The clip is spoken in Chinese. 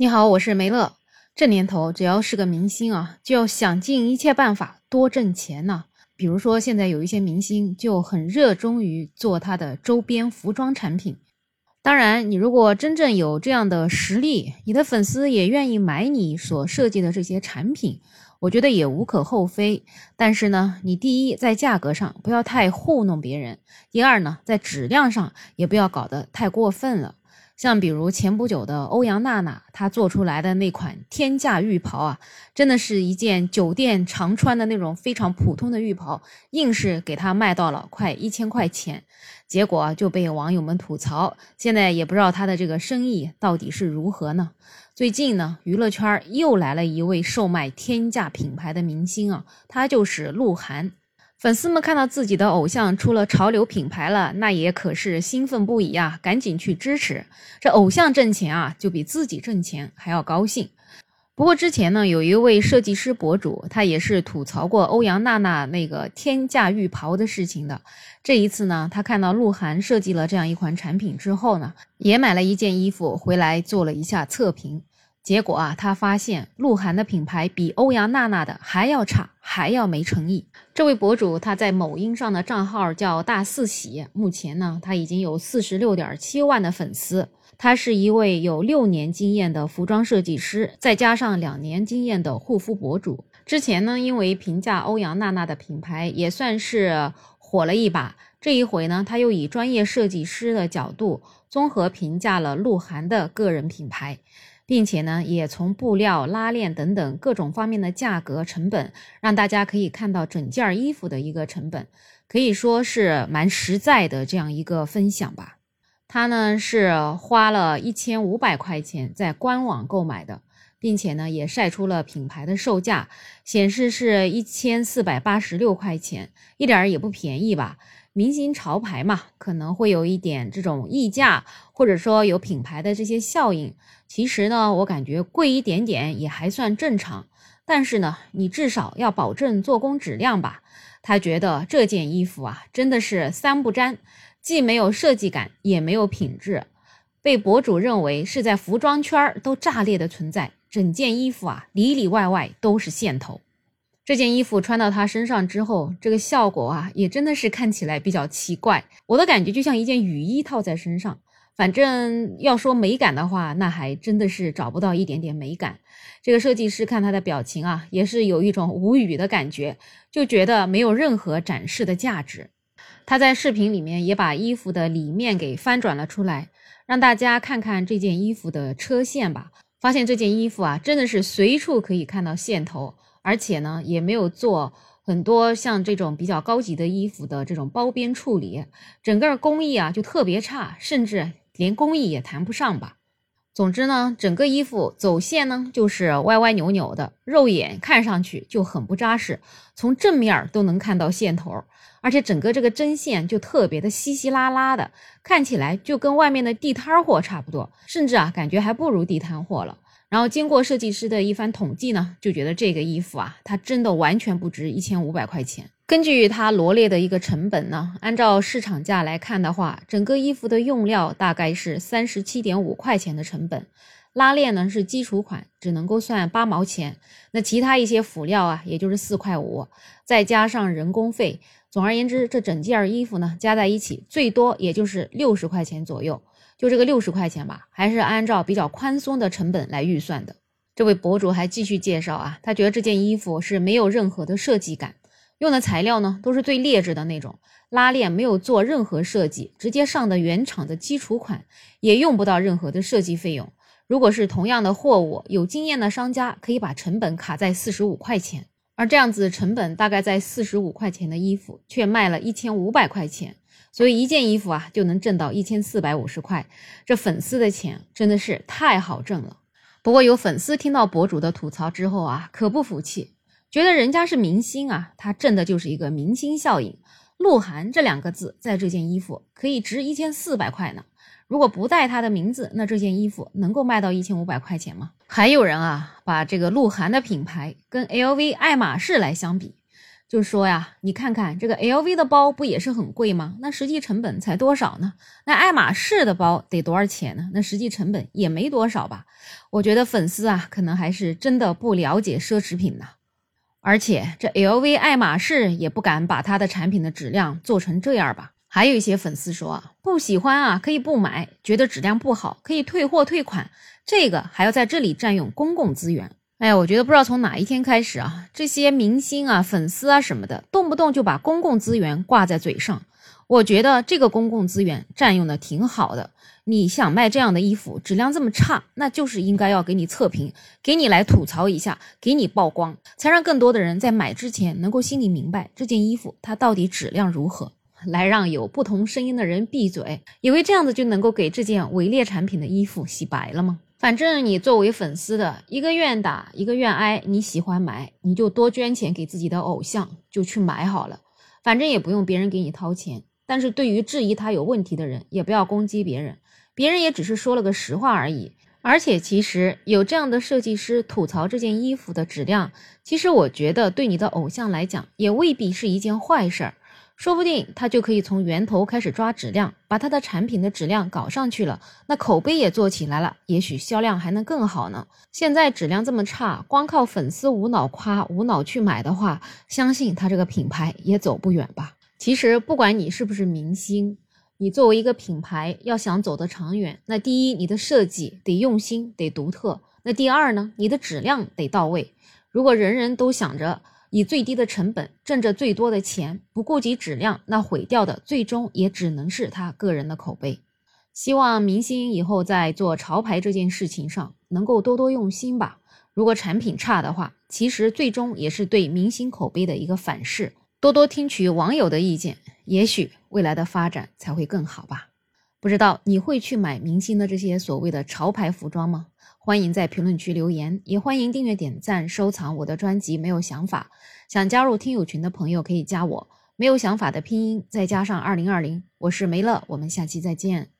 你好，我是梅乐。这年头，只要是个明星啊，就要想尽一切办法多挣钱呢。比如说，现在有一些明星就很热衷于做他的周边服装产品。当然，你如果真正有这样的实力，你的粉丝也愿意买你所设计的这些产品，我觉得也无可厚非。但是呢，你第一在价格上不要太糊弄别人，第二呢，在质量上也不要搞得太过分了。像比如前不久的欧阳娜娜，她做出来的那款天价浴袍啊，真的是一件酒店常穿的那种非常普通的浴袍，硬是给她卖到了快一千块钱，结果就被网友们吐槽。现在也不知道她的这个生意到底是如何呢？最近呢，娱乐圈又来了一位售卖天价品牌的明星啊，他就是鹿晗。粉丝们看到自己的偶像出了潮流品牌了，那也可是兴奋不已啊！赶紧去支持，这偶像挣钱啊，就比自己挣钱还要高兴。不过之前呢，有一位设计师博主，他也是吐槽过欧阳娜娜那个天价浴袍的事情的。这一次呢，他看到鹿晗设计了这样一款产品之后呢，也买了一件衣服回来做了一下测评。结果啊，他发现鹿晗的品牌比欧阳娜娜的还要差，还要没诚意。这位博主他在某音上的账号叫大四喜，目前呢他已经有四十六点七万的粉丝。他是一位有六年经验的服装设计师，再加上两年经验的护肤博主。之前呢，因为评价欧阳娜娜的品牌也算是火了一把。这一回呢，他又以专业设计师的角度综合评价了鹿晗的个人品牌。并且呢，也从布料、拉链等等各种方面的价格成本，让大家可以看到整件衣服的一个成本，可以说是蛮实在的这样一个分享吧。他呢是花了一千五百块钱在官网购买的，并且呢也晒出了品牌的售价，显示是一千四百八十六块钱，一点儿也不便宜吧。明星潮牌嘛，可能会有一点这种溢价，或者说有品牌的这些效应。其实呢，我感觉贵一点点也还算正常。但是呢，你至少要保证做工质量吧。他觉得这件衣服啊，真的是三不沾，既没有设计感，也没有品质，被博主认为是在服装圈都炸裂的存在。整件衣服啊，里里外外都是线头。这件衣服穿到他身上之后，这个效果啊，也真的是看起来比较奇怪。我的感觉就像一件雨衣套在身上。反正要说美感的话，那还真的是找不到一点点美感。这个设计师看他的表情啊，也是有一种无语的感觉，就觉得没有任何展示的价值。他在视频里面也把衣服的里面给翻转了出来，让大家看看这件衣服的车线吧。发现这件衣服啊，真的是随处可以看到线头。而且呢，也没有做很多像这种比较高级的衣服的这种包边处理，整个工艺啊就特别差，甚至连工艺也谈不上吧。总之呢，整个衣服走线呢就是歪歪扭扭的，肉眼看上去就很不扎实，从正面都能看到线头，而且整个这个针线就特别的稀稀拉拉的，看起来就跟外面的地摊货差不多，甚至啊感觉还不如地摊货了。然后经过设计师的一番统计呢，就觉得这个衣服啊，它真的完全不值一千五百块钱。根据他罗列的一个成本呢，按照市场价来看的话，整个衣服的用料大概是三十七点五块钱的成本，拉链呢是基础款，只能够算八毛钱。那其他一些辅料啊，也就是四块五，再加上人工费，总而言之，这整件衣服呢加在一起，最多也就是六十块钱左右。就这个六十块钱吧，还是按照比较宽松的成本来预算的。这位博主还继续介绍啊，他觉得这件衣服是没有任何的设计感，用的材料呢都是最劣质的那种，拉链没有做任何设计，直接上的原厂的基础款，也用不到任何的设计费用。如果是同样的货物，有经验的商家可以把成本卡在四十五块钱，而这样子成本大概在四十五块钱的衣服，却卖了一千五百块钱。所以一件衣服啊就能挣到一千四百五十块，这粉丝的钱真的是太好挣了。不过有粉丝听到博主的吐槽之后啊，可不服气，觉得人家是明星啊，他挣的就是一个明星效应。鹿晗这两个字在这件衣服可以值一千四百块呢，如果不带他的名字，那这件衣服能够卖到一千五百块钱吗？还有人啊把这个鹿晗的品牌跟 LV、爱马仕来相比。就说呀，你看看这个 LV 的包不也是很贵吗？那实际成本才多少呢？那爱马仕的包得多少钱呢？那实际成本也没多少吧？我觉得粉丝啊，可能还是真的不了解奢侈品呢。而且这 LV、爱马仕也不敢把它的产品的质量做成这样吧？还有一些粉丝说啊，不喜欢啊，可以不买；觉得质量不好，可以退货退款。这个还要在这里占用公共资源。哎呀，我觉得不知道从哪一天开始啊，这些明星啊、粉丝啊什么的，动不动就把公共资源挂在嘴上。我觉得这个公共资源占用的挺好的。你想卖这样的衣服，质量这么差，那就是应该要给你测评，给你来吐槽一下，给你曝光，才让更多的人在买之前能够心里明白这件衣服它到底质量如何，来让有不同声音的人闭嘴，以为这样子就能够给这件伪劣产品的衣服洗白了吗？反正你作为粉丝的一个愿打一个愿挨，你喜欢买你就多捐钱给自己的偶像，就去买好了，反正也不用别人给你掏钱。但是对于质疑他有问题的人，也不要攻击别人，别人也只是说了个实话而已。而且其实有这样的设计师吐槽这件衣服的质量，其实我觉得对你的偶像来讲也未必是一件坏事儿。说不定他就可以从源头开始抓质量，把他的产品的质量搞上去了，那口碑也做起来了，也许销量还能更好呢。现在质量这么差，光靠粉丝无脑夸、无脑去买的话，相信他这个品牌也走不远吧。其实不管你是不是明星，你作为一个品牌要想走得长远，那第一你的设计得用心、得独特；那第二呢，你的质量得到位。如果人人都想着，以最低的成本挣着最多的钱，不顾及质量，那毁掉的最终也只能是他个人的口碑。希望明星以后在做潮牌这件事情上能够多多用心吧。如果产品差的话，其实最终也是对明星口碑的一个反噬。多多听取网友的意见，也许未来的发展才会更好吧。不知道你会去买明星的这些所谓的潮牌服装吗？欢迎在评论区留言，也欢迎订阅、点赞、收藏我的专辑。没有想法，想加入听友群的朋友可以加我。没有想法的拼音再加上二零二零，我是梅乐，我们下期再见。